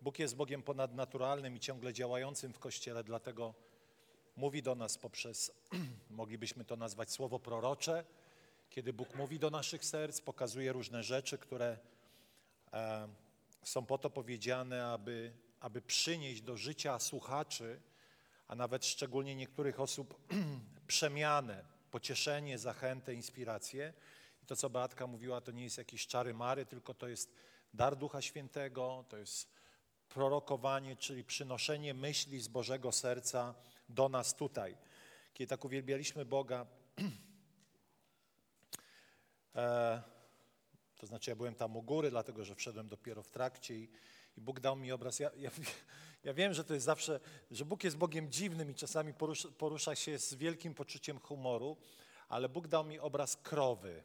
Bóg jest Bogiem ponadnaturalnym i ciągle działającym w Kościele, dlatego mówi do nas poprzez, moglibyśmy to nazwać słowo prorocze, kiedy Bóg mówi do naszych serc, pokazuje różne rzeczy, które e, są po to powiedziane, aby, aby przynieść do życia słuchaczy, a nawet szczególnie niektórych osób przemianę, pocieszenie, zachętę, inspirację. I to, co Beatka mówiła, to nie jest jakiś czary mary, tylko to jest dar Ducha Świętego, to jest prorokowanie, czyli przynoszenie myśli z Bożego serca do nas tutaj. Kiedy tak uwielbialiśmy Boga, e, to znaczy ja byłem tam u góry, dlatego że wszedłem dopiero w trakcie i, i Bóg dał mi obraz. Ja, ja, ja, wiem, że to jest zawsze, że Bóg jest Bogiem dziwnym i czasami porusza, porusza się z wielkim poczuciem humoru, ale Bóg dał mi obraz krowy.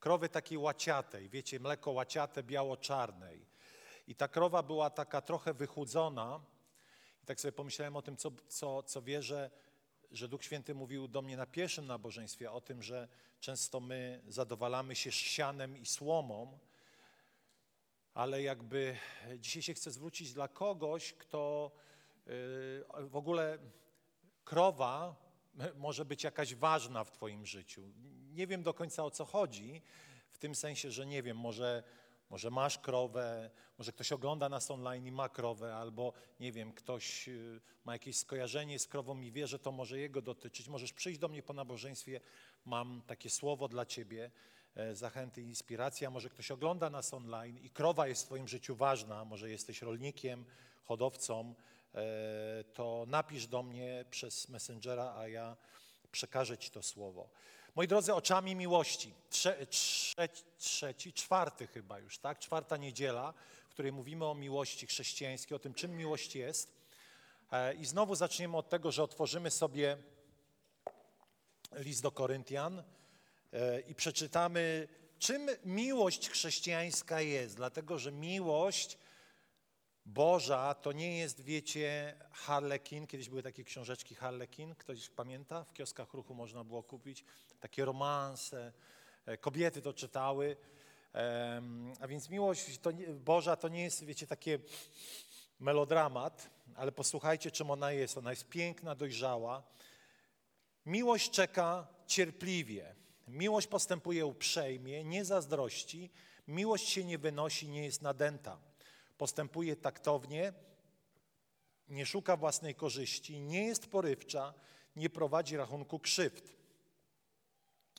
Krowy takiej łaciatej, wiecie, mleko łaciate, biało-czarnej. I ta krowa była taka trochę wychudzona. I tak sobie pomyślałem o tym, co, co, co wierzę, że Duch Święty mówił do mnie na pierwszym nabożeństwie o tym, że często my zadowalamy się sianem i słomą, ale jakby dzisiaj się chcę zwrócić dla kogoś, kto yy, w ogóle krowa może być jakaś ważna w Twoim życiu. Nie wiem do końca o co chodzi, w tym sensie, że nie wiem, może może masz krowę, może ktoś ogląda nas online i ma krowę, albo nie wiem, ktoś y, ma jakieś skojarzenie z krową i wie, że to może jego dotyczyć. Możesz przyjść do mnie po nabożeństwie, mam takie słowo dla ciebie, e, zachęty i inspiracja. Może ktoś ogląda nas online i krowa jest w twoim życiu ważna, może jesteś rolnikiem, hodowcą, e, to napisz do mnie przez Messengera, a ja przekażę ci to słowo. Moi drodzy, oczami miłości. Trze, trze, trzeci, czwarty chyba już, tak? Czwarta niedziela, w której mówimy o miłości chrześcijańskiej, o tym, czym miłość jest. E, I znowu zaczniemy od tego, że otworzymy sobie list do Koryntian e, i przeczytamy, czym miłość chrześcijańska jest. Dlatego, że miłość Boża to nie jest, wiecie, Harlekin. Kiedyś były takie książeczki Harlekin, ktoś pamięta? W kioskach ruchu można było kupić takie romanse. E, kobiety to czytały. A więc miłość to Boża to nie jest, wiecie, takie melodramat, ale posłuchajcie, czym ona jest. Ona jest piękna, dojrzała. Miłość czeka cierpliwie. Miłość postępuje uprzejmie, nie zazdrości. Miłość się nie wynosi, nie jest nadęta postępuje taktownie, nie szuka własnej korzyści, nie jest porywcza, nie prowadzi rachunku krzywd.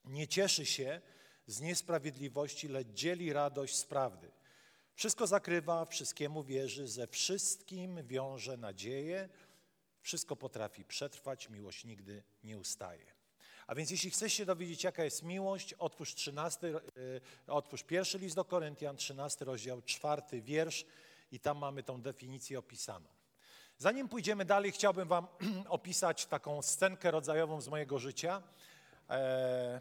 Nie cieszy się z niesprawiedliwości, lecz dzieli radość z prawdy. Wszystko zakrywa, wszystkiemu wierzy, ze wszystkim wiąże nadzieję, wszystko potrafi przetrwać, miłość nigdy nie ustaje. A więc jeśli chcesz się dowiedzieć, jaka jest miłość, otwórz, 13, yy, otwórz pierwszy list do Koryntian, 13 rozdział, czwarty wiersz i tam mamy tą definicję opisaną. Zanim pójdziemy dalej, chciałbym Wam opisać taką scenkę rodzajową z mojego życia. Eee...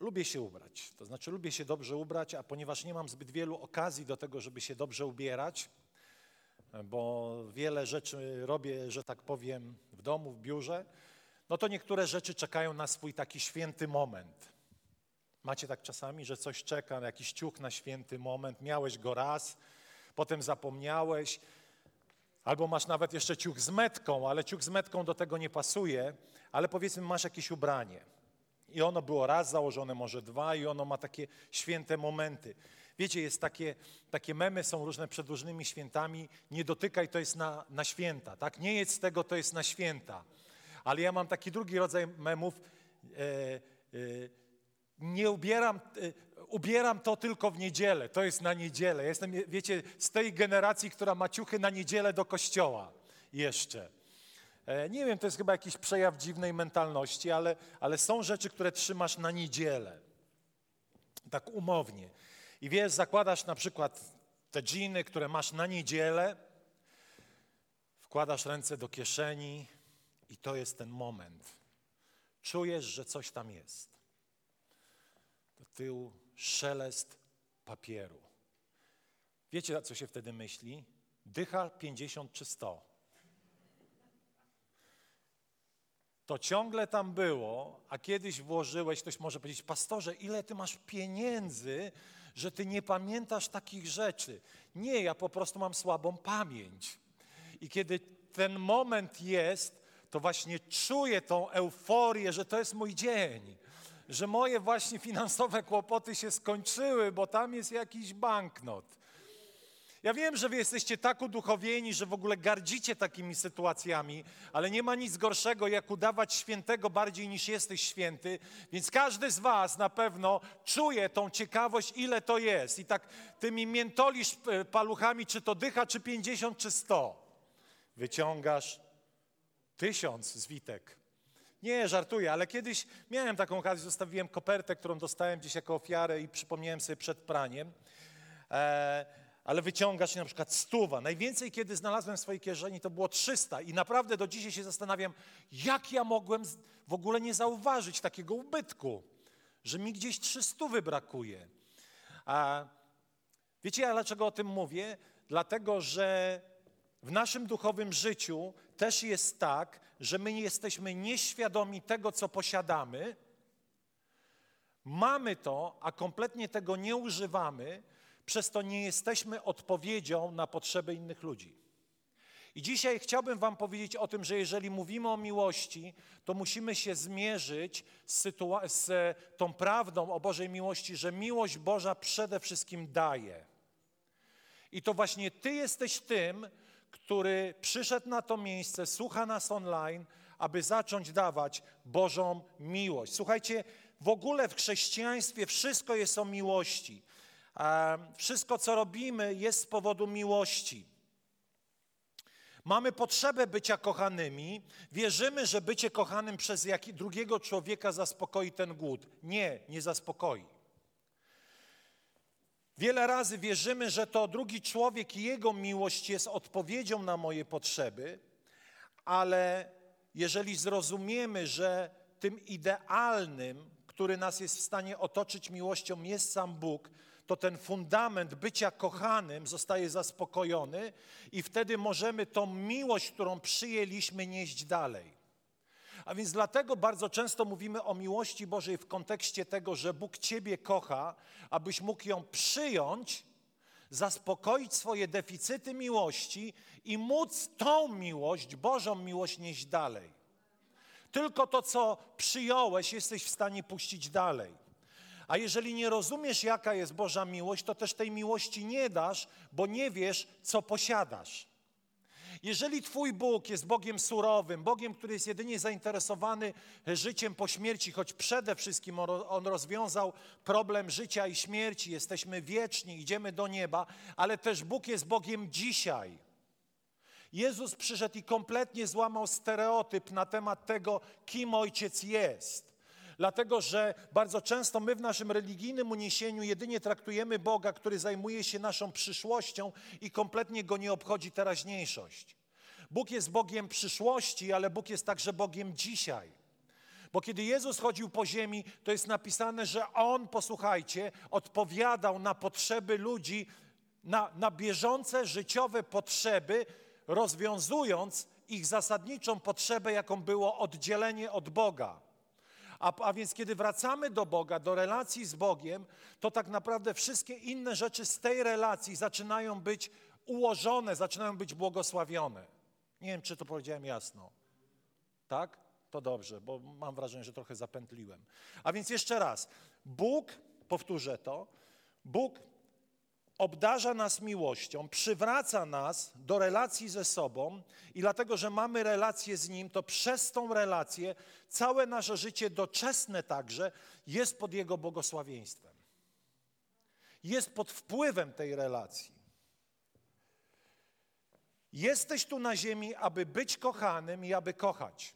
Lubię się ubrać, to znaczy lubię się dobrze ubrać, a ponieważ nie mam zbyt wielu okazji do tego, żeby się dobrze ubierać, bo wiele rzeczy robię, że tak powiem, w domu, w biurze, no to niektóre rzeczy czekają na swój taki święty moment. Macie tak czasami, że coś czeka jakiś ciuch na święty moment, miałeś go raz, potem zapomniałeś, albo masz nawet jeszcze ciuch z metką, ale ciuch z metką do tego nie pasuje, ale powiedzmy masz jakieś ubranie i ono było raz założone, może dwa i ono ma takie święte momenty. Wiecie, jest takie, takie memy, są różne przed różnymi świętami, nie dotykaj, to jest na, na święta, tak? Nie jedz tego, to jest na święta. Ale ja mam taki drugi rodzaj memów, e, e, nie ubieram, y, ubieram to tylko w niedzielę, to jest na niedzielę. jestem, wiecie, z tej generacji, która ma ciuchy na niedzielę do kościoła jeszcze. E, nie wiem, to jest chyba jakiś przejaw dziwnej mentalności, ale, ale są rzeczy, które trzymasz na niedzielę. Tak umownie. I wiesz, zakładasz na przykład te dżiny, które masz na niedzielę, wkładasz ręce do kieszeni i to jest ten moment. Czujesz, że coś tam jest. Do tyłu szelest papieru. Wiecie, co się wtedy myśli? Dycha 50 czy 100. To ciągle tam było, a kiedyś włożyłeś, ktoś może powiedzieć, pastorze, ile ty masz pieniędzy, że ty nie pamiętasz takich rzeczy. Nie, ja po prostu mam słabą pamięć. I kiedy ten moment jest, to właśnie czuję tą euforię, że to jest mój dzień, że moje właśnie finansowe kłopoty się skończyły, bo tam jest jakiś banknot. Ja wiem, że wy jesteście tak uduchowieni, że w ogóle gardzicie takimi sytuacjami, ale nie ma nic gorszego, jak udawać świętego bardziej niż jesteś święty, więc każdy z was na pewno czuje tą ciekawość, ile to jest. I tak tymi miętolisz e, paluchami, czy to dycha, czy 50, czy 100. Wyciągasz tysiąc zwitek. Nie, żartuję, ale kiedyś miałem taką okazję, zostawiłem kopertę, którą dostałem gdzieś jako ofiarę i przypomniałem sobie przed praniem. E, ale wyciągasz na przykład stuwa. Najwięcej, kiedy znalazłem w swojej kieszeni, to było 300 i naprawdę do dzisiaj się zastanawiam, jak ja mogłem w ogóle nie zauważyć takiego ubytku, że mi gdzieś 300 brakuje. A wiecie, ja dlaczego o tym mówię? Dlatego, że w naszym duchowym życiu też jest tak, że my jesteśmy nieświadomi tego, co posiadamy. Mamy to, a kompletnie tego nie używamy, przez to nie jesteśmy odpowiedzią na potrzeby innych ludzi. I dzisiaj chciałbym Wam powiedzieć o tym, że jeżeli mówimy o miłości, to musimy się zmierzyć z, z tą prawdą o Bożej miłości, że miłość Boża przede wszystkim daje. I to właśnie Ty jesteś tym, który przyszedł na to miejsce, słucha nas online, aby zacząć dawać Bożą miłość. Słuchajcie, w ogóle w chrześcijaństwie wszystko jest o miłości. Wszystko, co robimy, jest z powodu miłości. Mamy potrzebę bycia kochanymi, wierzymy, że bycie kochanym przez drugiego człowieka zaspokoi ten głód. Nie, nie zaspokoi. Wiele razy wierzymy, że to drugi człowiek i jego miłość jest odpowiedzią na moje potrzeby, ale jeżeli zrozumiemy, że tym idealnym, który nas jest w stanie otoczyć miłością, jest sam Bóg, to ten fundament bycia kochanym zostaje zaspokojony i wtedy możemy tą miłość, którą przyjęliśmy, nieść dalej. A więc dlatego bardzo często mówimy o miłości Bożej w kontekście tego, że Bóg Ciebie kocha, abyś mógł ją przyjąć, zaspokoić swoje deficyty miłości i móc tą miłość, Bożą miłość nieść dalej. Tylko to, co przyjąłeś, jesteś w stanie puścić dalej. A jeżeli nie rozumiesz, jaka jest Boża miłość, to też tej miłości nie dasz, bo nie wiesz, co posiadasz. Jeżeli Twój Bóg jest Bogiem surowym, Bogiem, który jest jedynie zainteresowany życiem po śmierci, choć przede wszystkim On rozwiązał problem życia i śmierci, jesteśmy wieczni, idziemy do nieba, ale też Bóg jest Bogiem dzisiaj. Jezus przyszedł i kompletnie złamał stereotyp na temat tego, kim Ojciec jest. Dlatego, że bardzo często my w naszym religijnym uniesieniu jedynie traktujemy Boga, który zajmuje się naszą przyszłością i kompletnie go nie obchodzi teraźniejszość. Bóg jest Bogiem przyszłości, ale Bóg jest także Bogiem dzisiaj. Bo kiedy Jezus chodził po ziemi, to jest napisane, że On, posłuchajcie, odpowiadał na potrzeby ludzi, na, na bieżące życiowe potrzeby, rozwiązując ich zasadniczą potrzebę, jaką było oddzielenie od Boga. A, a więc kiedy wracamy do Boga, do relacji z Bogiem, to tak naprawdę wszystkie inne rzeczy z tej relacji zaczynają być ułożone, zaczynają być błogosławione. Nie wiem, czy to powiedziałem jasno. Tak? To dobrze, bo mam wrażenie, że trochę zapętliłem. A więc jeszcze raz. Bóg, powtórzę to, Bóg obdarza nas miłością, przywraca nas do relacji ze sobą i dlatego, że mamy relację z Nim, to przez tą relację całe nasze życie doczesne także jest pod Jego błogosławieństwem. Jest pod wpływem tej relacji. Jesteś tu na ziemi, aby być kochanym i aby kochać.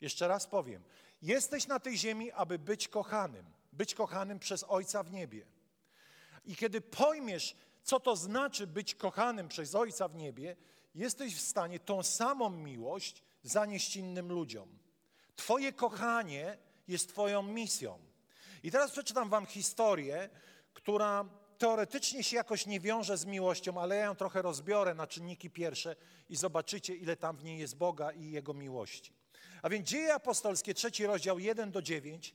Jeszcze raz powiem. Jesteś na tej ziemi, aby być kochanym. Być kochanym przez Ojca w niebie. I kiedy pojmiesz, co to znaczy być kochanym przez Ojca w niebie, jesteś w stanie tą samą miłość zanieść innym ludziom. Twoje kochanie jest Twoją misją. I teraz przeczytam Wam historię, która teoretycznie się jakoś nie wiąże z miłością, ale ja ją trochę rozbiorę na czynniki pierwsze i zobaczycie, ile tam w niej jest Boga i Jego miłości. A więc Dzieje Apostolskie, trzeci rozdział 1 do 9.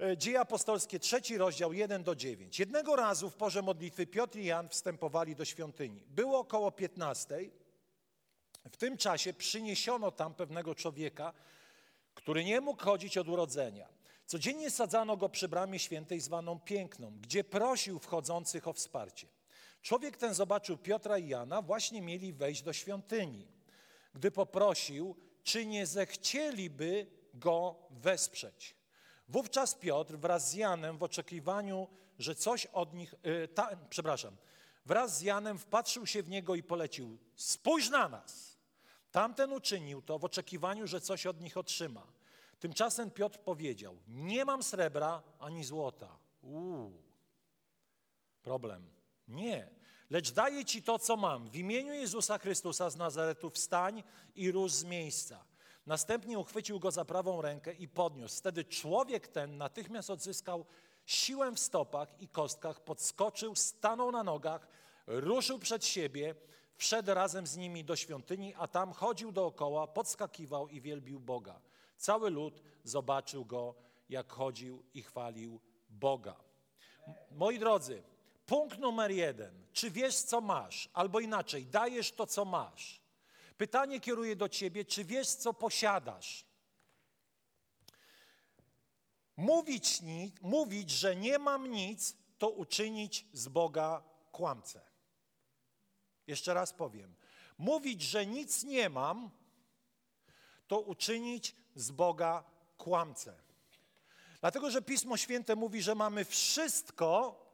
E, Dzieje Apostolskie, trzeci rozdział 1 do 9. Jednego razu w porze modlitwy Piotr i Jan wstępowali do świątyni. Było około 15. W tym czasie przyniesiono tam pewnego człowieka, który nie mógł chodzić od urodzenia. Codziennie sadzano go przy bramie świętej zwaną Piękną, gdzie prosił wchodzących o wsparcie. Człowiek ten zobaczył Piotra i Jana, właśnie mieli wejść do świątyni. Gdy poprosił, czy nie zechcieliby go wesprzeć. Wówczas Piotr wraz z Janem w oczekiwaniu, że coś od nich, yy, ta, przepraszam, wraz z Janem wpatrzył się w niego i polecił, spójrz na nas. Tamten uczynił to w oczekiwaniu, że coś od nich otrzyma. Tymczasem Piotr powiedział: Nie mam srebra ani złota. Uuu, problem. Nie, lecz daję ci to, co mam. W imieniu Jezusa Chrystusa z Nazaretu wstań i rusz z miejsca. Następnie uchwycił go za prawą rękę i podniósł. Wtedy człowiek ten natychmiast odzyskał siłę w stopach i kostkach, podskoczył, stanął na nogach, ruszył przed siebie, wszedł razem z nimi do świątyni, a tam chodził dookoła, podskakiwał i wielbił Boga. Cały lud zobaczył go, jak chodził i chwalił Boga. Moi drodzy, punkt numer jeden. Czy wiesz, co masz? Albo inaczej, dajesz to, co masz. Pytanie kieruję do ciebie, czy wiesz, co posiadasz? Mówić, mówić, że nie mam nic, to uczynić z Boga kłamcę. Jeszcze raz powiem. Mówić, że nic nie mam, to uczynić z Boga kłamcę. Dlatego, że Pismo Święte mówi, że mamy wszystko,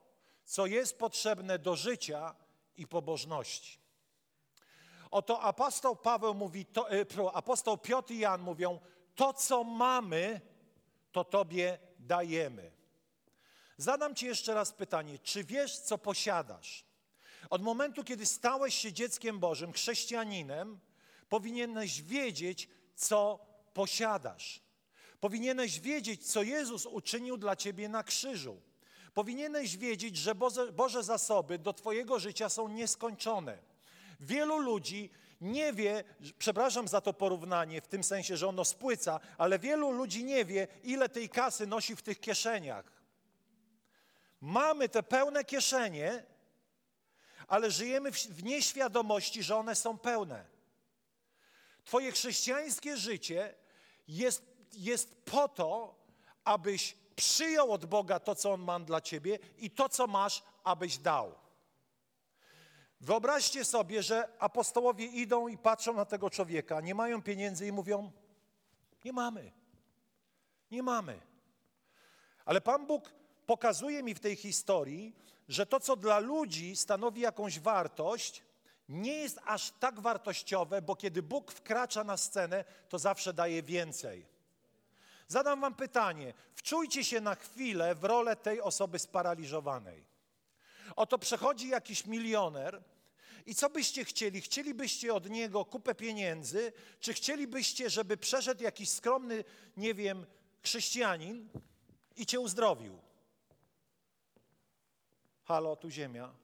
co jest potrzebne do życia i pobożności. Oto apostoł Paweł mówi, to, e, apostoł Piotr i Jan mówią, to co mamy, to Tobie dajemy. Zadam Ci jeszcze raz pytanie, czy wiesz, co posiadasz? Od momentu, kiedy stałeś się dzieckiem Bożym, chrześcijaninem, powinieneś wiedzieć, co posiadasz. Powinieneś wiedzieć, co Jezus uczynił dla ciebie na krzyżu. Powinieneś wiedzieć, że Boże, Boże zasoby do Twojego życia są nieskończone. Wielu ludzi nie wie, przepraszam za to porównanie, w tym sensie, że ono spłyca, ale wielu ludzi nie wie, ile tej kasy nosi w tych kieszeniach. Mamy te pełne kieszenie, ale żyjemy w nieświadomości, że one są pełne. Twoje chrześcijańskie życie jest, jest po to, abyś przyjął od Boga to, co On ma dla ciebie i to, co masz, abyś dał. Wyobraźcie sobie, że apostołowie idą i patrzą na tego człowieka, nie mają pieniędzy i mówią: Nie mamy. Nie mamy. Ale Pan Bóg pokazuje mi w tej historii, że to, co dla ludzi stanowi jakąś wartość, nie jest aż tak wartościowe, bo kiedy Bóg wkracza na scenę, to zawsze daje więcej. Zadam Wam pytanie. Wczujcie się na chwilę w rolę tej osoby sparaliżowanej. Oto przechodzi jakiś milioner. I co byście chcieli? Chcielibyście od niego kupę pieniędzy, czy chcielibyście, żeby przeszedł jakiś skromny, nie wiem, chrześcijanin i cię uzdrowił? Halo, tu ziemia.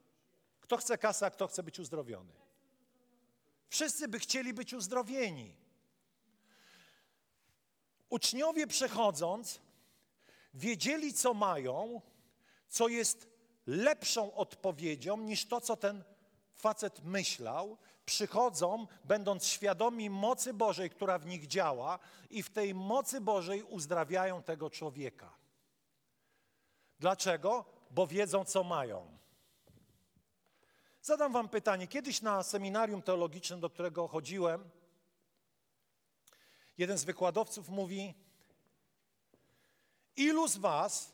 Kto chce kasę, a kto chce być uzdrowiony? Wszyscy by chcieli być uzdrowieni. Uczniowie przechodząc, wiedzieli, co mają, co jest lepszą odpowiedzią niż to, co ten facet myślał. Przychodzą, będąc świadomi mocy Bożej, która w nich działa, i w tej mocy Bożej uzdrawiają tego człowieka. Dlaczego? Bo wiedzą, co mają. Zadam Wam pytanie. Kiedyś na seminarium teologicznym, do którego chodziłem, jeden z wykładowców mówi: Ilu z Was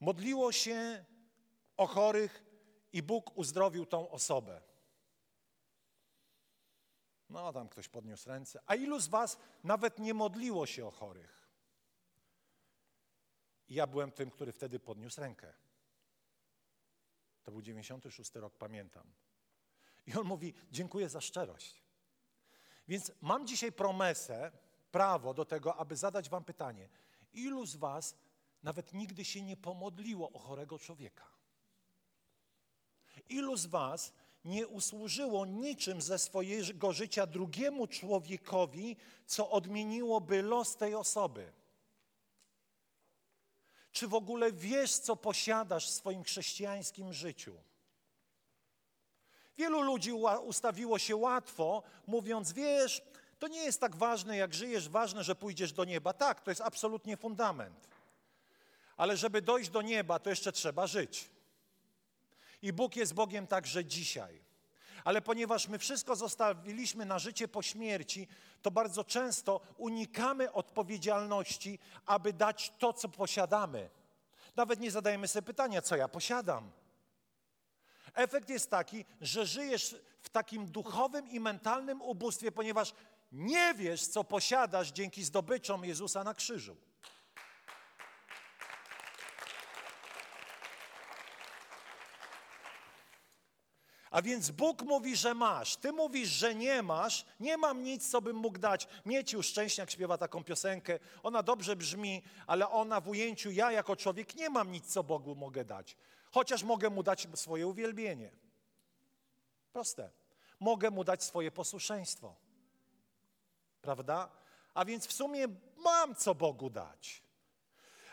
modliło się o chorych i Bóg uzdrowił tą osobę? No, tam ktoś podniósł ręce. A ilu z Was nawet nie modliło się o chorych? I ja byłem tym, który wtedy podniósł rękę. To był 96 rok, pamiętam. I on mówi: Dziękuję za szczerość. Więc mam dzisiaj promesę, prawo do tego, aby zadać Wam pytanie: ilu z Was nawet nigdy się nie pomodliło o chorego człowieka? Ilu z Was nie usłużyło niczym ze swojego życia drugiemu człowiekowi, co odmieniłoby los tej osoby? Czy w ogóle wiesz, co posiadasz w swoim chrześcijańskim życiu? Wielu ludzi ustawiło się łatwo, mówiąc: Wiesz, to nie jest tak ważne, jak żyjesz, ważne, że pójdziesz do nieba. Tak, to jest absolutnie fundament. Ale żeby dojść do nieba, to jeszcze trzeba żyć. I Bóg jest Bogiem także dzisiaj. Ale ponieważ my wszystko zostawiliśmy na życie po śmierci, to bardzo często unikamy odpowiedzialności, aby dać to, co posiadamy. Nawet nie zadajemy sobie pytania, co ja posiadam. Efekt jest taki, że żyjesz w takim duchowym i mentalnym ubóstwie, ponieważ nie wiesz, co posiadasz dzięki zdobyczom Jezusa na krzyżu. A więc Bóg mówi, że masz. Ty mówisz, że nie masz. Nie mam nic, co bym mógł dać. Mieciu Szczęśniak śpiewa taką piosenkę. Ona dobrze brzmi, ale ona w ujęciu ja jako człowiek nie mam nic, co Bogu mogę dać. Chociaż mogę mu dać swoje uwielbienie. Proste. Mogę mu dać swoje posłuszeństwo. Prawda? A więc w sumie mam co Bogu dać.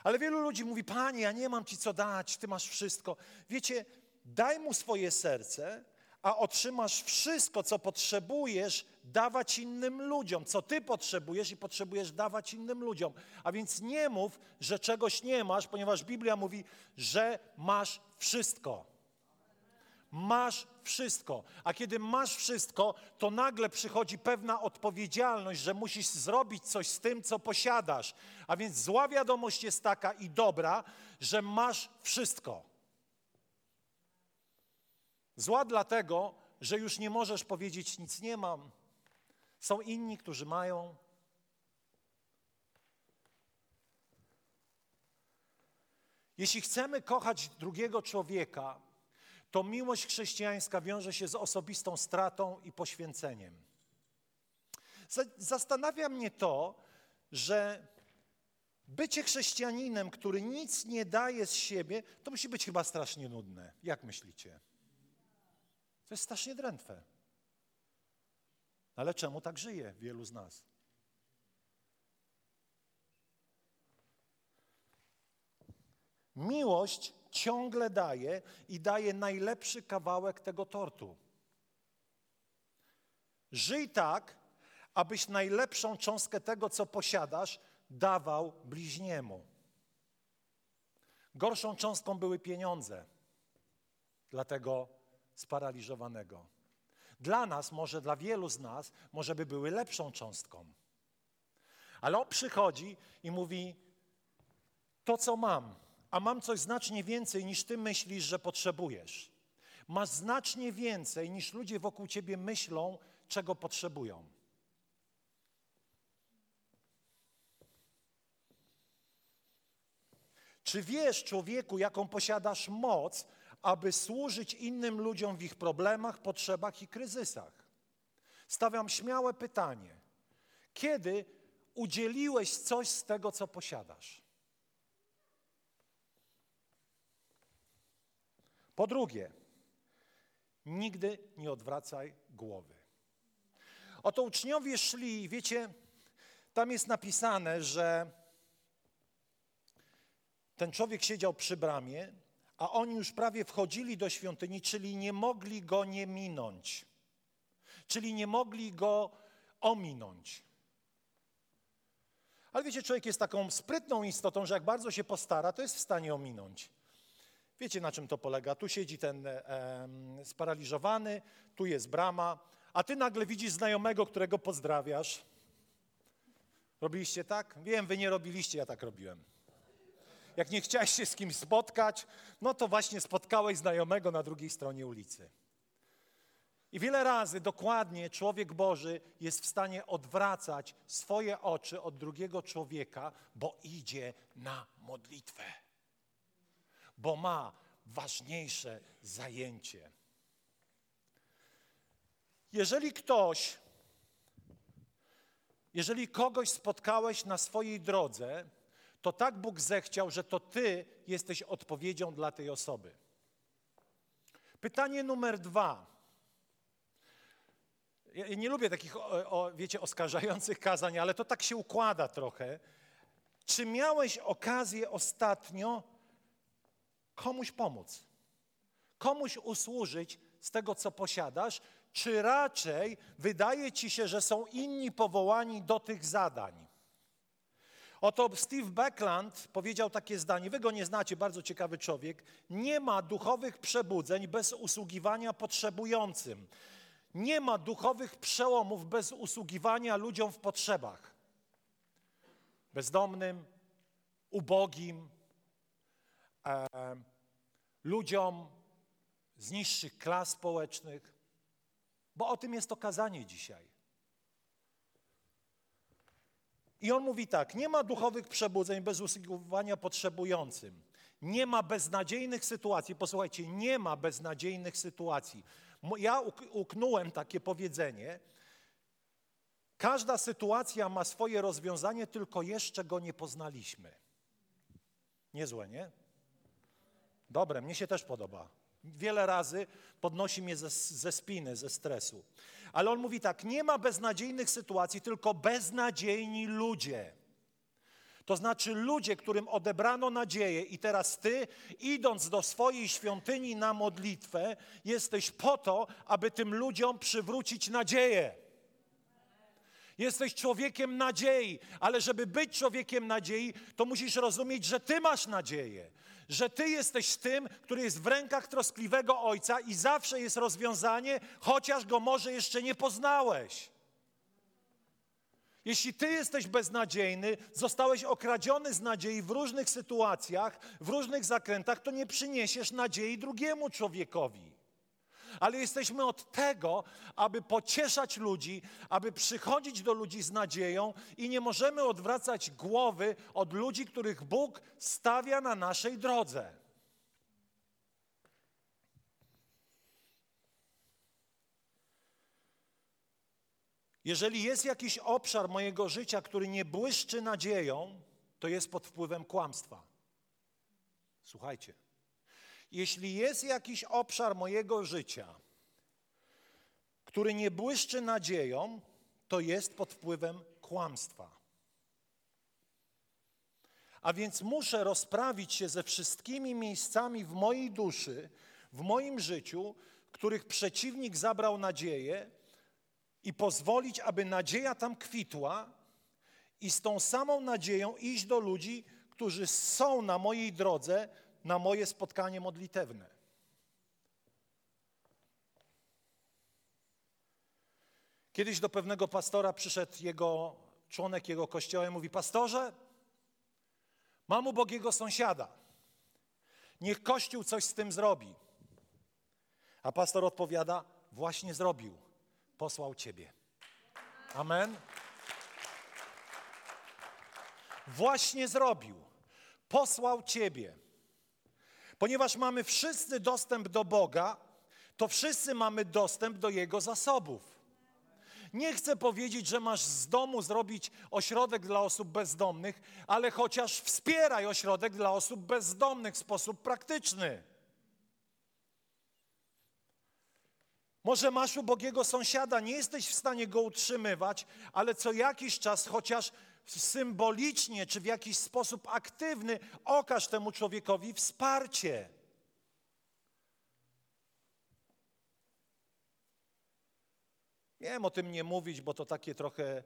Ale wielu ludzi mówi: Panie, ja nie mam ci co dać, ty masz wszystko. Wiecie, daj mu swoje serce, a otrzymasz wszystko, co potrzebujesz, dawać innym ludziom, co ty potrzebujesz i potrzebujesz dawać innym ludziom. A więc nie mów, że czegoś nie masz, ponieważ Biblia mówi, że masz wszystko. Masz wszystko. A kiedy masz wszystko, to nagle przychodzi pewna odpowiedzialność, że musisz zrobić coś z tym, co posiadasz. A więc zła wiadomość jest taka i dobra, że masz wszystko. Zła dlatego, że już nie możesz powiedzieć nic nie mam. Są inni, którzy mają. Jeśli chcemy kochać drugiego człowieka, to miłość chrześcijańska wiąże się z osobistą stratą i poświęceniem. Zastanawia mnie to, że bycie chrześcijaninem, który nic nie daje z siebie, to musi być chyba strasznie nudne. Jak myślicie? To jest strasznie drętwe. Ale czemu tak żyje wielu z nas? Miłość ciągle daje i daje najlepszy kawałek tego tortu. Żyj tak, abyś najlepszą cząstkę tego, co posiadasz, dawał bliźniemu. Gorszą cząstką były pieniądze. Dlatego sparaliżowanego. Dla nas, może dla wielu z nas, może by były lepszą cząstką. Ale on przychodzi i mówi: To, co mam, a mam coś znacznie więcej niż ty myślisz, że potrzebujesz. Masz znacznie więcej niż ludzie wokół ciebie myślą, czego potrzebują. Czy wiesz, człowieku, jaką posiadasz moc, aby służyć innym ludziom w ich problemach, potrzebach i kryzysach. Stawiam śmiałe pytanie: kiedy udzieliłeś coś z tego, co posiadasz? Po drugie, nigdy nie odwracaj głowy. Oto uczniowie szli, wiecie, tam jest napisane, że ten człowiek siedział przy bramie, a oni już prawie wchodzili do świątyni, czyli nie mogli go nie minąć. Czyli nie mogli go ominąć. Ale wiecie, człowiek jest taką sprytną istotą, że jak bardzo się postara, to jest w stanie ominąć. Wiecie, na czym to polega? Tu siedzi ten e, sparaliżowany, tu jest brama, a ty nagle widzisz znajomego, którego pozdrawiasz. Robiliście tak? Wiem, wy nie robiliście, ja tak robiłem. Jak nie chciałeś się z kimś spotkać, no to właśnie spotkałeś znajomego na drugiej stronie ulicy. I wiele razy dokładnie człowiek Boży jest w stanie odwracać swoje oczy od drugiego człowieka, bo idzie na modlitwę. Bo ma ważniejsze zajęcie. Jeżeli ktoś, jeżeli kogoś spotkałeś na swojej drodze, to tak Bóg zechciał, że to Ty jesteś odpowiedzią dla tej osoby. Pytanie numer dwa. Ja nie lubię takich, o, o, wiecie, oskarżających kazań, ale to tak się układa trochę. Czy miałeś okazję ostatnio komuś pomóc? Komuś usłużyć z tego, co posiadasz? Czy raczej wydaje ci się, że są inni powołani do tych zadań? Oto Steve Beckland powiedział takie zdanie, wy go nie znacie, bardzo ciekawy człowiek. Nie ma duchowych przebudzeń bez usługiwania potrzebującym. Nie ma duchowych przełomów bez usługiwania ludziom w potrzebach. Bezdomnym, ubogim, e, ludziom z niższych klas społecznych. Bo o tym jest to kazanie dzisiaj. I on mówi tak: Nie ma duchowych przebudzeń bez usługiwania potrzebującym. Nie ma beznadziejnych sytuacji. Posłuchajcie, nie ma beznadziejnych sytuacji. Ja uknąłem takie powiedzenie. Każda sytuacja ma swoje rozwiązanie, tylko jeszcze go nie poznaliśmy. Niezłe, nie? Dobre, mnie się też podoba. Wiele razy podnosi mnie ze, ze spiny, ze stresu. Ale on mówi tak: nie ma beznadziejnych sytuacji, tylko beznadziejni ludzie. To znaczy ludzie, którym odebrano nadzieję, i teraz ty, idąc do swojej świątyni na modlitwę, jesteś po to, aby tym ludziom przywrócić nadzieję. Jesteś człowiekiem nadziei, ale żeby być człowiekiem nadziei, to musisz rozumieć, że ty masz nadzieję, że ty jesteś tym, który jest w rękach troskliwego Ojca i zawsze jest rozwiązanie, chociaż go może jeszcze nie poznałeś. Jeśli ty jesteś beznadziejny, zostałeś okradziony z nadziei w różnych sytuacjach, w różnych zakrętach, to nie przyniesiesz nadziei drugiemu człowiekowi. Ale jesteśmy od tego, aby pocieszać ludzi, aby przychodzić do ludzi z nadzieją i nie możemy odwracać głowy od ludzi, których Bóg stawia na naszej drodze. Jeżeli jest jakiś obszar mojego życia, który nie błyszczy nadzieją, to jest pod wpływem kłamstwa. Słuchajcie. Jeśli jest jakiś obszar mojego życia, który nie błyszczy nadzieją, to jest pod wpływem kłamstwa. A więc muszę rozprawić się ze wszystkimi miejscami w mojej duszy, w moim życiu, których przeciwnik zabrał nadzieję i pozwolić, aby nadzieja tam kwitła i z tą samą nadzieją iść do ludzi, którzy są na mojej drodze, na moje spotkanie modlitewne. Kiedyś do pewnego pastora przyszedł jego członek jego kościoła i mówi: Pastorze, mam ubogiego sąsiada. Niech kościół coś z tym zrobi. A pastor odpowiada: Właśnie zrobił. Posłał ciebie. Amen. Właśnie zrobił. Posłał ciebie. Ponieważ mamy wszyscy dostęp do Boga, to wszyscy mamy dostęp do Jego zasobów. Nie chcę powiedzieć, że masz z domu zrobić ośrodek dla osób bezdomnych, ale chociaż wspieraj ośrodek dla osób bezdomnych w sposób praktyczny. Może masz ubogiego sąsiada, nie jesteś w stanie go utrzymywać, ale co jakiś czas chociaż symbolicznie czy w jakiś sposób aktywny okaż temu człowiekowi wsparcie. Wiem o tym nie mówić, bo to takie trochę,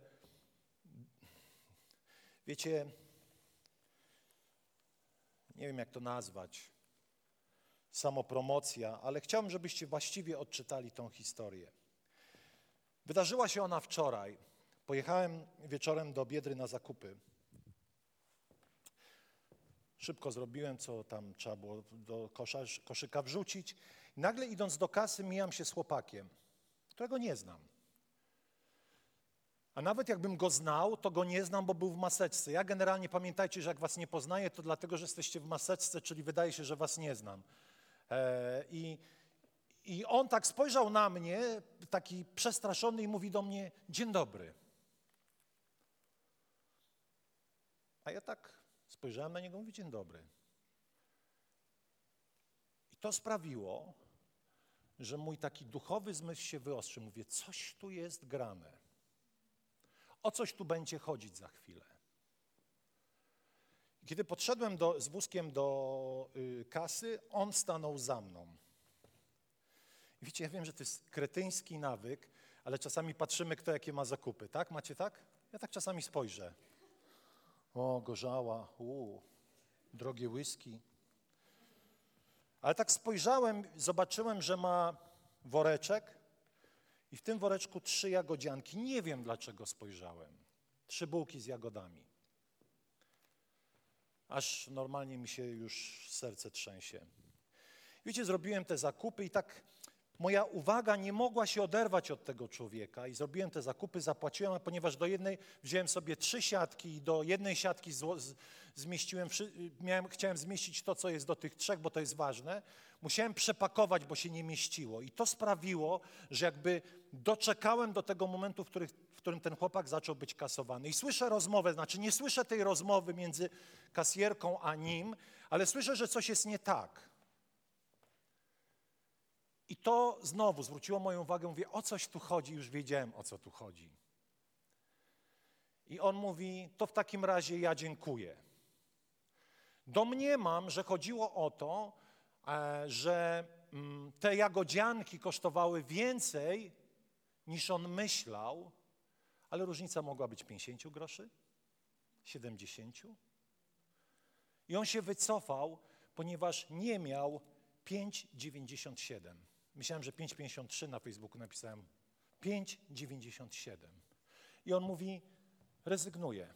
wiecie, nie wiem jak to nazwać, samopromocja, ale chciałbym, żebyście właściwie odczytali tą historię. Wydarzyła się ona wczoraj. Pojechałem wieczorem do Biedry na zakupy. Szybko zrobiłem, co tam trzeba było do kosza, koszyka wrzucić. Nagle idąc do kasy mijam się z chłopakiem, którego nie znam. A nawet jakbym go znał, to go nie znam, bo był w maseczce. Ja generalnie pamiętajcie, że jak was nie poznaję, to dlatego, że jesteście w maseczce, czyli wydaje się, że was nie znam. E, I, I on tak spojrzał na mnie, taki przestraszony, i mówi do mnie: Dzień dobry. A ja tak spojrzałem na niego mówię: Dzień dobry. I to sprawiło, że mój taki duchowy zmysł się wyostrzył. Mówię: Coś tu jest grane. O coś tu będzie chodzić za chwilę. I kiedy podszedłem do, z wózkiem do y, kasy, on stanął za mną. I wiecie, ja wiem, że to jest kretyński nawyk, ale czasami patrzymy, kto jakie ma zakupy, tak? Macie tak? Ja tak czasami spojrzę. O, gorzała, u, drogie whisky. Ale tak spojrzałem, zobaczyłem, że ma woreczek i w tym woreczku trzy jagodzianki. Nie wiem, dlaczego spojrzałem. Trzy bułki z jagodami. Aż normalnie mi się już serce trzęsie. Wiecie, zrobiłem te zakupy i tak moja uwaga nie mogła się oderwać od tego człowieka i zrobiłem te zakupy, zapłaciłem, a ponieważ do jednej wziąłem sobie trzy siatki i do jednej siatki zmieściłem, miałem, chciałem zmieścić to, co jest do tych trzech, bo to jest ważne, musiałem przepakować, bo się nie mieściło. I to sprawiło, że jakby doczekałem do tego momentu, w, których, w którym ten chłopak zaczął być kasowany. I słyszę rozmowę, znaczy nie słyszę tej rozmowy między kasjerką a nim, ale słyszę, że coś jest nie tak. I to znowu zwróciło moją uwagę, mówię, o coś tu chodzi, już wiedziałem, o co tu chodzi. I on mówi, to w takim razie ja dziękuję. Domniemam, że chodziło o to, e, że mm, te jagodzianki kosztowały więcej niż on myślał, ale różnica mogła być 50 groszy, 70. I on się wycofał, ponieważ nie miał 5,97. Myślałem, że 5,53 na Facebooku napisałem. 5,97. I on mówi, rezygnuję.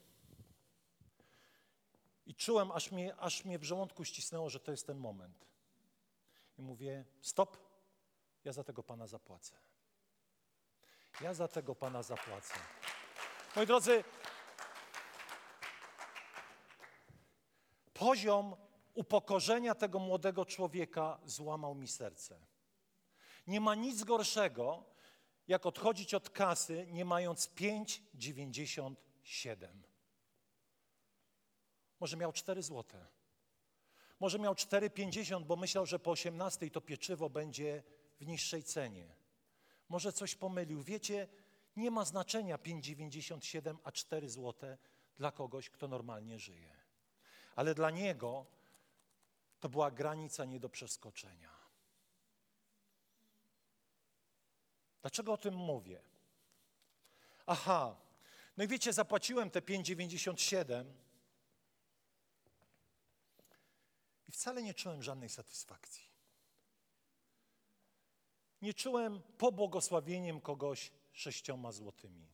I czułem, aż mnie, aż mnie w żołądku ścisnęło, że to jest ten moment. I mówię, stop, ja za tego Pana zapłacę. Ja za tego Pana zapłacę. Moi drodzy, poziom upokorzenia tego młodego człowieka złamał mi serce. Nie ma nic gorszego, jak odchodzić od kasy, nie mając 5,97. Może miał 4 złote. Może miał 4,50, bo myślał, że po 18 to pieczywo będzie w niższej cenie. Może coś pomylił. Wiecie, nie ma znaczenia 5,97 a 4 złote dla kogoś, kto normalnie żyje. Ale dla niego to była granica nie do przeskoczenia. Dlaczego o tym mówię? Aha, no i wiecie, zapłaciłem te 5,97 i wcale nie czułem żadnej satysfakcji. Nie czułem pobłogosławieniem kogoś sześcioma złotymi.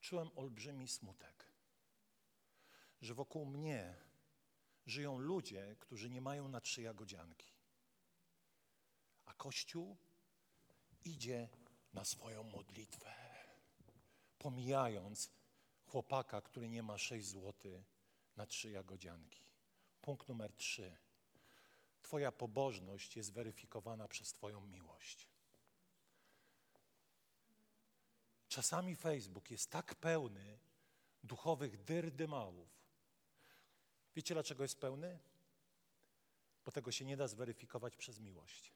Czułem olbrzymi smutek, że wokół mnie żyją ludzie, którzy nie mają na trzy jagodzianki. A Kościół idzie na swoją modlitwę, pomijając chłopaka, który nie ma sześć złotych na trzy jagodzianki. Punkt numer trzy. Twoja pobożność jest weryfikowana przez Twoją miłość. Czasami Facebook jest tak pełny duchowych dyrdymałów. Wiecie, dlaczego jest pełny? Bo tego się nie da zweryfikować przez miłość.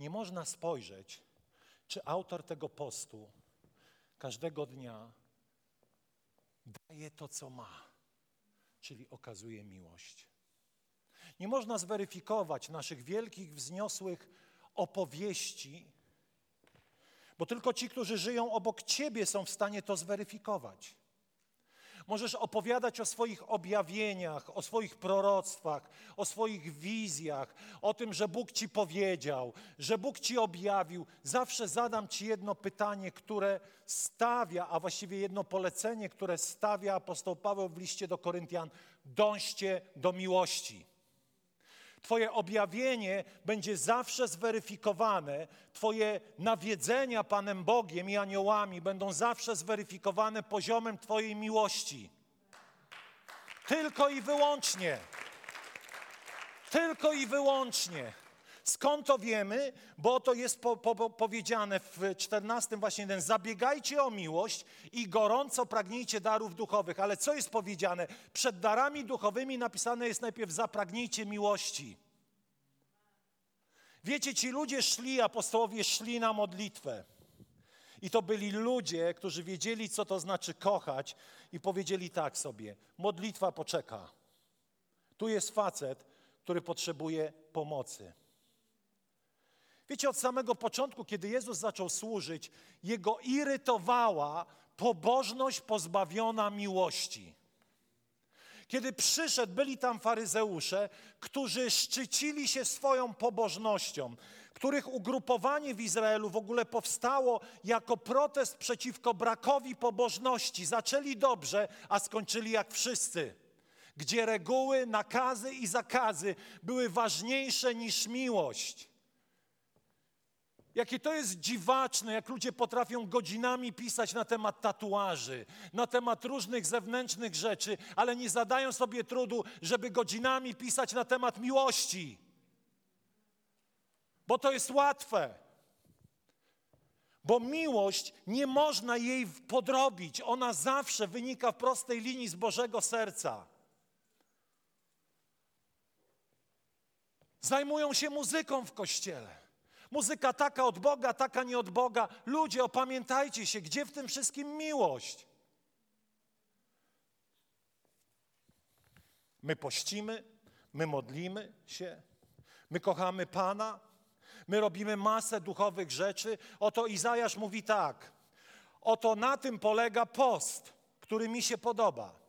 Nie można spojrzeć, czy autor tego postu każdego dnia daje to, co ma, czyli okazuje miłość. Nie można zweryfikować naszych wielkich, wzniosłych opowieści, bo tylko ci, którzy żyją obok Ciebie, są w stanie to zweryfikować. Możesz opowiadać o swoich objawieniach, o swoich proroctwach, o swoich wizjach, o tym, że Bóg ci powiedział, że Bóg ci objawił. Zawsze zadam ci jedno pytanie, które stawia, a właściwie jedno polecenie, które stawia apostoł Paweł w liście do Koryntian: dążcie do miłości. Twoje objawienie będzie zawsze zweryfikowane, Twoje nawiedzenia Panem Bogiem i aniołami będą zawsze zweryfikowane poziomem Twojej miłości. Tylko i wyłącznie. Tylko i wyłącznie. Skąd to wiemy? Bo to jest po, po, powiedziane w 14 właśnie jeden. Zabiegajcie o miłość i gorąco pragnijcie darów duchowych. Ale co jest powiedziane? Przed darami duchowymi napisane jest najpierw zapragnijcie miłości. Wiecie, ci ludzie szli, apostołowie szli na modlitwę. I to byli ludzie, którzy wiedzieli, co to znaczy kochać, i powiedzieli tak sobie: modlitwa poczeka. Tu jest facet, który potrzebuje pomocy. Wiecie, od samego początku, kiedy Jezus zaczął służyć, jego irytowała pobożność pozbawiona miłości. Kiedy przyszedł, byli tam faryzeusze, którzy szczycili się swoją pobożnością, których ugrupowanie w Izraelu w ogóle powstało jako protest przeciwko brakowi pobożności. Zaczęli dobrze, a skończyli jak wszyscy, gdzie reguły, nakazy i zakazy były ważniejsze niż miłość. Jakie to jest dziwaczne, jak ludzie potrafią godzinami pisać na temat tatuaży, na temat różnych zewnętrznych rzeczy, ale nie zadają sobie trudu, żeby godzinami pisać na temat miłości. Bo to jest łatwe. Bo miłość nie można jej podrobić. Ona zawsze wynika w prostej linii z Bożego serca. Zajmują się muzyką w kościele. Muzyka taka od Boga, taka nie od Boga. Ludzie, opamiętajcie się, gdzie w tym wszystkim miłość? My pościmy, my modlimy się, my kochamy Pana, my robimy masę duchowych rzeczy. Oto Izajasz mówi tak: Oto na tym polega post, który mi się podoba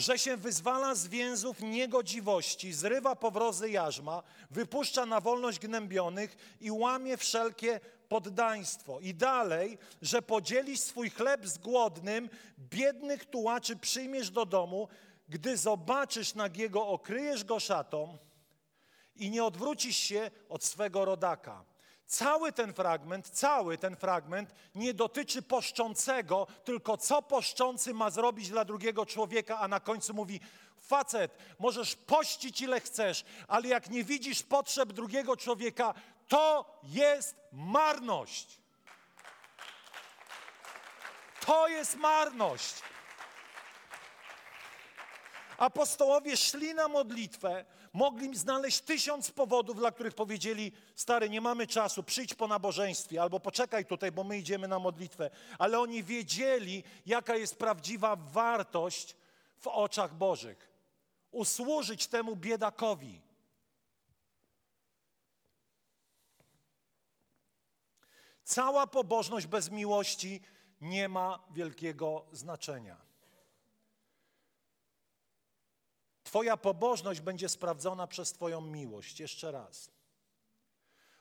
że się wyzwala z więzów niegodziwości, zrywa powrozy jarzma, wypuszcza na wolność gnębionych i łamie wszelkie poddaństwo. I dalej, że podzielisz swój chleb z głodnym, biednych tułaczy przyjmiesz do domu, gdy zobaczysz nagiego, okryjesz go szatą i nie odwrócisz się od swego rodaka. Cały ten fragment, cały ten fragment nie dotyczy poszczącego, tylko co poszczący ma zrobić dla drugiego człowieka, a na końcu mówi: Facet, możesz pościć ile chcesz, ale jak nie widzisz potrzeb drugiego człowieka, to jest marność. To jest marność. Apostołowie szli na modlitwę, mogli znaleźć tysiąc powodów, dla których powiedzieli: Stary, nie mamy czasu, przyjdź po nabożeństwie, albo poczekaj tutaj, bo my idziemy na modlitwę. Ale oni wiedzieli, jaka jest prawdziwa wartość w oczach Bożych. Usłużyć temu biedakowi. Cała pobożność bez miłości nie ma wielkiego znaczenia. Twoja pobożność będzie sprawdzona przez Twoją miłość. Jeszcze raz.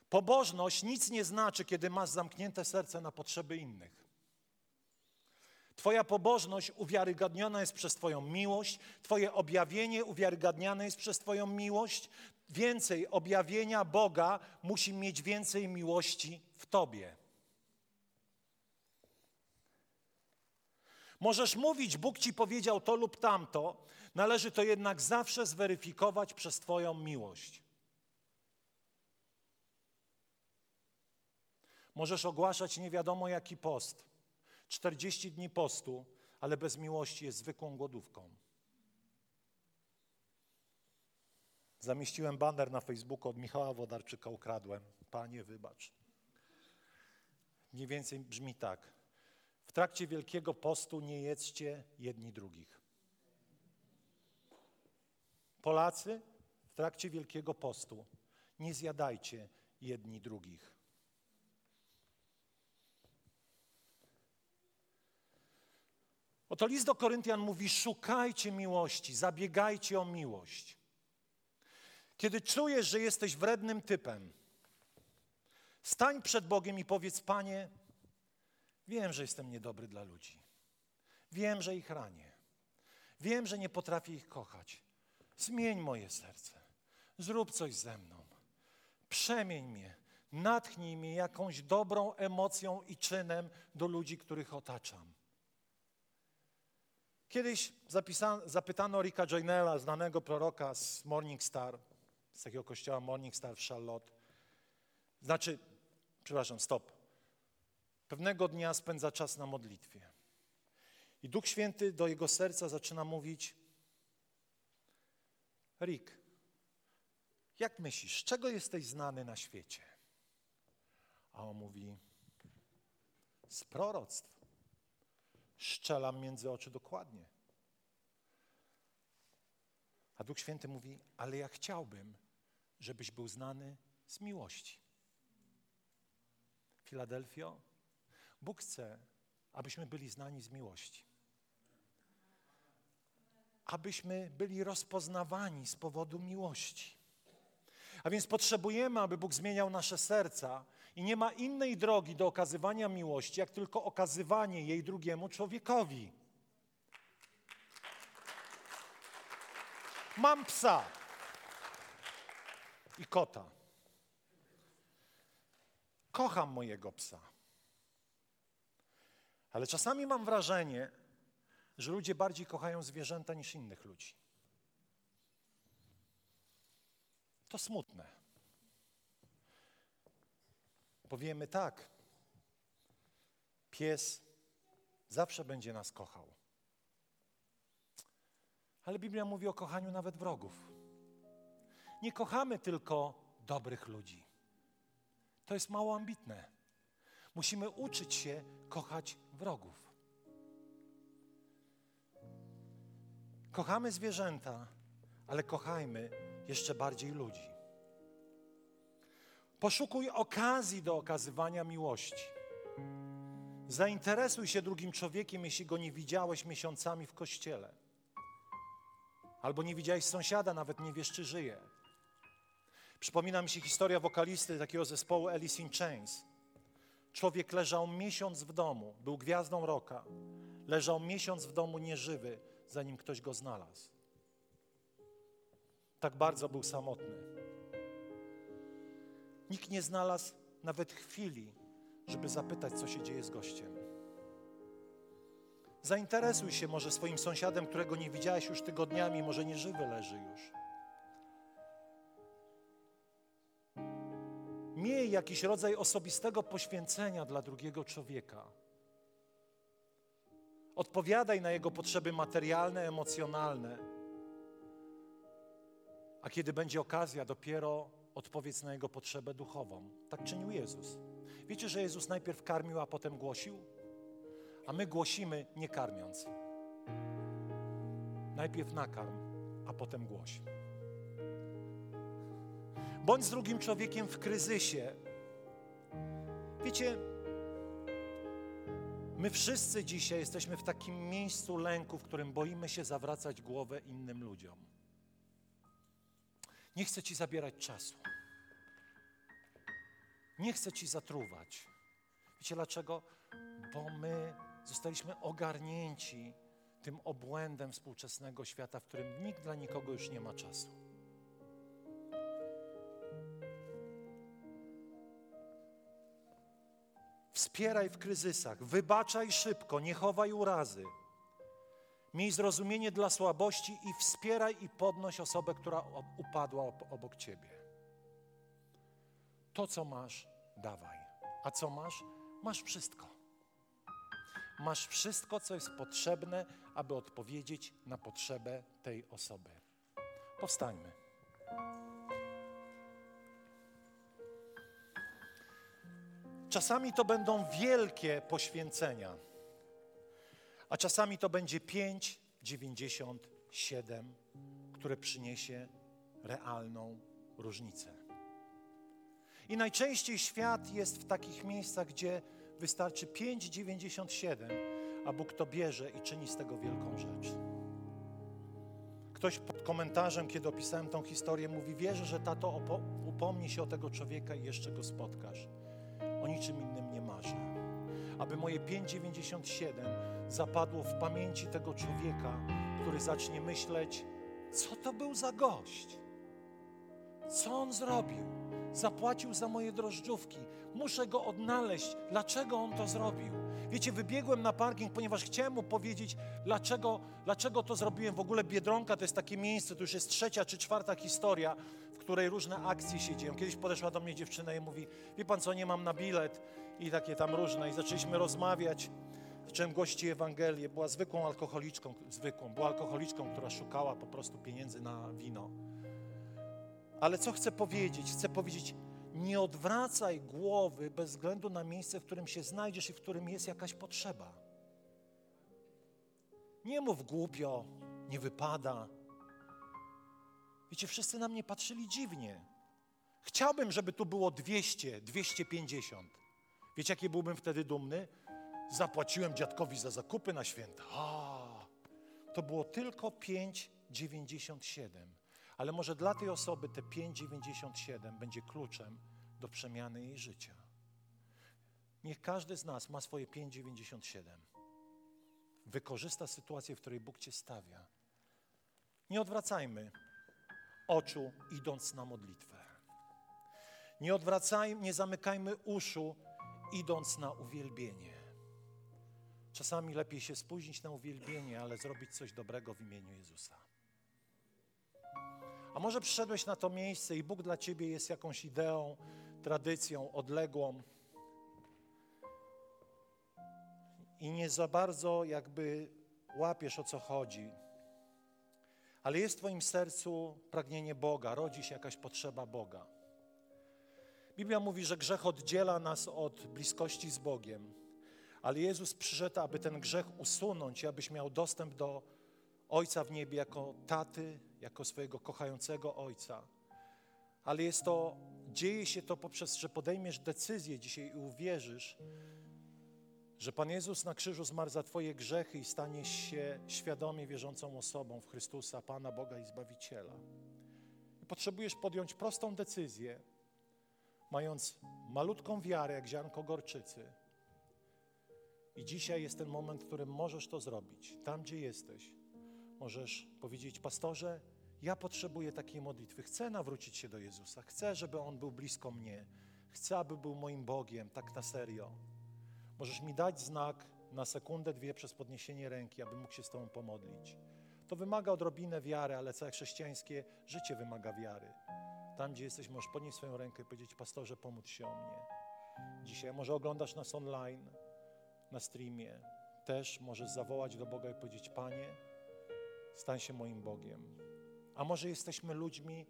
Pobożność nic nie znaczy, kiedy masz zamknięte serce na potrzeby innych. Twoja pobożność uwiarygadniona jest przez Twoją miłość, Twoje objawienie uwiarygadniane jest przez Twoją miłość. Więcej objawienia Boga musi mieć więcej miłości w Tobie. Możesz mówić, Bóg ci powiedział to lub tamto, należy to jednak zawsze zweryfikować przez Twoją miłość. Możesz ogłaszać nie wiadomo jaki post, 40 dni postu, ale bez miłości jest zwykłą głodówką. Zamieściłem baner na Facebooku od Michała Wodarczyka, ukradłem. Panie, wybacz. Mniej więcej brzmi tak. W trakcie Wielkiego Postu nie jedzcie jedni drugich. Polacy, w trakcie Wielkiego Postu nie zjadajcie jedni drugich. Oto list do Koryntian mówi: szukajcie miłości, zabiegajcie o miłość. Kiedy czujesz, że jesteś wrednym typem, stań przed Bogiem i powiedz: Panie, Wiem, że jestem niedobry dla ludzi. Wiem, że ich ranię. Wiem, że nie potrafię ich kochać. Zmień moje serce. Zrób coś ze mną. Przemień mnie. Natchnij mnie jakąś dobrą emocją i czynem do ludzi, których otaczam. Kiedyś zapytano Ricka Joynella, znanego proroka z Morning Star, z takiego kościoła Morning Star w Charlotte. Znaczy, przepraszam, stop. Pewnego dnia spędza czas na modlitwie. I Duch Święty do jego serca zaczyna mówić: Rick, jak myślisz, czego jesteś znany na świecie? A on mówi: Z proroctw. Szczelam między oczy dokładnie. A Duch Święty mówi: Ale ja chciałbym, żebyś był znany z miłości. Filadelfio, Bóg chce, abyśmy byli znani z miłości. Abyśmy byli rozpoznawani z powodu miłości. A więc potrzebujemy, aby Bóg zmieniał nasze serca i nie ma innej drogi do okazywania miłości, jak tylko okazywanie jej drugiemu człowiekowi. Mam psa i kota. Kocham mojego psa. Ale czasami mam wrażenie, że ludzie bardziej kochają zwierzęta niż innych ludzi. To smutne. Powiemy tak. Pies zawsze będzie nas kochał. Ale Biblia mówi o kochaniu nawet wrogów. Nie kochamy tylko dobrych ludzi. To jest mało ambitne. Musimy uczyć się kochać wrogów. Kochamy zwierzęta, ale kochajmy jeszcze bardziej ludzi. Poszukuj okazji do okazywania miłości. Zainteresuj się drugim człowiekiem, jeśli go nie widziałeś miesiącami w kościele. Albo nie widziałeś sąsiada, nawet nie wiesz, czy żyje. Przypomina mi się historia wokalisty takiego zespołu Alice in Chains. Człowiek leżał miesiąc w domu, był gwiazdą roka. Leżał miesiąc w domu nieżywy, zanim ktoś go znalazł. Tak bardzo był samotny. Nikt nie znalazł nawet chwili, żeby zapytać, co się dzieje z gościem. Zainteresuj się może swoim sąsiadem, którego nie widziałeś już tygodniami, może nieżywy leży już. Miej jakiś rodzaj osobistego poświęcenia dla drugiego człowieka. Odpowiadaj na jego potrzeby materialne, emocjonalne. A kiedy będzie okazja, dopiero odpowiedz na jego potrzebę duchową. Tak czynił Jezus. Wiecie, że Jezus najpierw karmił, a potem głosił? A my głosimy nie karmiąc. Najpierw nakarm, a potem głoś. Bądź z drugim człowiekiem w kryzysie. Wiecie, my wszyscy dzisiaj jesteśmy w takim miejscu lęku, w którym boimy się zawracać głowę innym ludziom. Nie chcę ci zabierać czasu. Nie chcę ci zatruwać. Wiecie dlaczego? Bo my zostaliśmy ogarnięci tym obłędem współczesnego świata, w którym nikt dla nikogo już nie ma czasu. Wspieraj w kryzysach, wybaczaj szybko, nie chowaj urazy. Miej zrozumienie dla słabości i wspieraj i podnoś osobę, która upadła obok ciebie. To, co masz, dawaj. A co masz? Masz wszystko. Masz wszystko, co jest potrzebne, aby odpowiedzieć na potrzebę tej osoby. Powstańmy. Czasami to będą wielkie poświęcenia, a czasami to będzie 5,97, które przyniesie realną różnicę. I najczęściej świat jest w takich miejscach, gdzie wystarczy 5,97, a Bóg to bierze i czyni z tego wielką rzecz. Ktoś pod komentarzem, kiedy opisałem tą historię, mówi: Wierzę, że tato upomni się o tego człowieka i jeszcze go spotkasz. Niczym innym nie marzę. Aby moje 5,97 zapadło w pamięci tego człowieka, który zacznie myśleć, co to był za gość, co on zrobił zapłacił za moje drożdżówki. Muszę go odnaleźć. Dlaczego on to zrobił? Wiecie, wybiegłem na parking, ponieważ chciałem mu powiedzieć, dlaczego, dlaczego to zrobiłem. W ogóle Biedronka to jest takie miejsce, to już jest trzecia czy czwarta historia, której różne akcje się dzieją. Kiedyś podeszła do mnie dziewczyna i mówi, wie pan co, nie mam na bilet i takie tam różne. I zaczęliśmy rozmawiać. Zacząłem gościć Ewangelię. Była zwykłą alkoholiczką, zwykłą, była alkoholiczką, która szukała po prostu pieniędzy na wino. Ale co chcę powiedzieć? Chcę powiedzieć, nie odwracaj głowy bez względu na miejsce, w którym się znajdziesz i w którym jest jakaś potrzeba. Nie mów głupio, nie wypada. Wiecie, wszyscy na mnie patrzyli dziwnie. Chciałbym, żeby tu było 200, 250. Wiecie, jaki byłbym wtedy dumny? Zapłaciłem dziadkowi za zakupy na święta. To było tylko 5,97. Ale może dla tej osoby te 5,97 będzie kluczem do przemiany jej życia. Niech każdy z nas ma swoje 5,97. Wykorzysta sytuację, w której Bóg cię stawia. Nie odwracajmy oczu, idąc na modlitwę. Nie odwracajmy, nie zamykajmy uszu, idąc na uwielbienie. Czasami lepiej się spóźnić na uwielbienie, ale zrobić coś dobrego w imieniu Jezusa. A może przyszedłeś na to miejsce i Bóg dla ciebie jest jakąś ideą, tradycją odległą i nie za bardzo jakby łapiesz o co chodzi, ale jest w Twoim sercu pragnienie Boga, rodzi się jakaś potrzeba Boga. Biblia mówi, że grzech oddziela nas od bliskości z Bogiem, ale Jezus przyszedł, aby ten grzech usunąć i abyś miał dostęp do Ojca w niebie jako taty, jako swojego kochającego Ojca. Ale jest to, dzieje się to poprzez, że podejmiesz decyzję dzisiaj i uwierzysz, że Pan Jezus na krzyżu zmarł za Twoje grzechy i staniesz się świadomie wierzącą osobą w Chrystusa, Pana Boga i Zbawiciela. I potrzebujesz podjąć prostą decyzję, mając malutką wiarę, jak ziarnko gorczycy. I dzisiaj jest ten moment, w którym możesz to zrobić. Tam, gdzie jesteś, możesz powiedzieć, pastorze, ja potrzebuję takiej modlitwy. Chcę nawrócić się do Jezusa. Chcę, żeby On był blisko mnie. Chcę, aby był moim Bogiem, tak na serio. Możesz mi dać znak na sekundę, dwie przez podniesienie ręki, aby mógł się z Tobą pomodlić. To wymaga odrobinę wiary, ale całe chrześcijańskie życie wymaga wiary. Tam, gdzie jesteś, możesz podnieść swoją rękę i powiedzieć, pastorze, pomódl się o mnie. Dzisiaj może oglądasz nas online, na streamie. Też możesz zawołać do Boga i powiedzieć, Panie, stań się moim Bogiem. A może jesteśmy ludźmi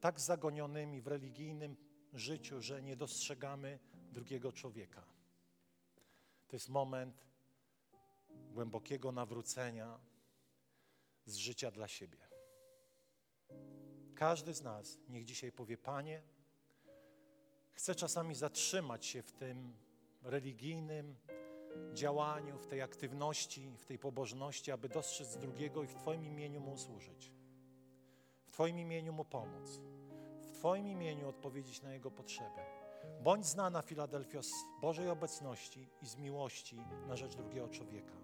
tak zagonionymi w religijnym życiu, że nie dostrzegamy drugiego człowieka. To jest moment głębokiego nawrócenia z życia dla siebie. Każdy z nas niech dzisiaj powie: Panie, chcę czasami zatrzymać się w tym religijnym działaniu, w tej aktywności, w tej pobożności, aby dostrzec drugiego i w Twoim imieniu mu służyć. W Twoim imieniu mu pomóc. W Twoim imieniu odpowiedzieć na jego potrzeby. Bądź znana, Filadelfio, z Bożej obecności i z miłości na rzecz drugiego człowieka,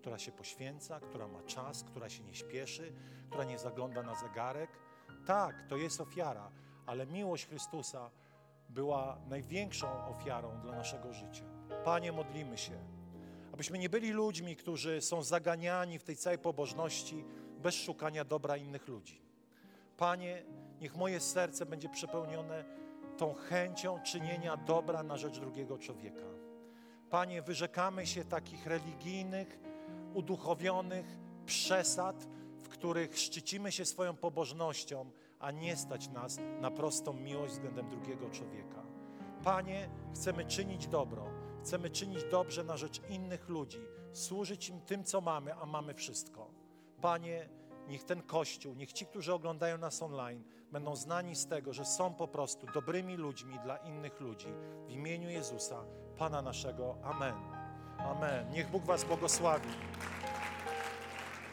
która się poświęca, która ma czas, która się nie śpieszy, która nie zagląda na zegarek. Tak, to jest ofiara, ale miłość Chrystusa była największą ofiarą dla naszego życia. Panie, modlimy się, abyśmy nie byli ludźmi, którzy są zaganiani w tej całej pobożności bez szukania dobra innych ludzi. Panie, niech moje serce będzie przepełnione tą chęcią czynienia dobra na rzecz drugiego człowieka. Panie, wyrzekamy się takich religijnych, uduchowionych przesad, w których szczycimy się swoją pobożnością, a nie stać nas na prostą miłość względem drugiego człowieka. Panie, chcemy czynić dobro, chcemy czynić dobrze na rzecz innych ludzi, służyć im tym, co mamy, a mamy wszystko. Panie, niech ten Kościół, niech ci, którzy oglądają nas online, będą znani z tego, że są po prostu dobrymi ludźmi dla innych ludzi. W imieniu Jezusa, Pana naszego. Amen. Amen. Niech Bóg Was błogosławi.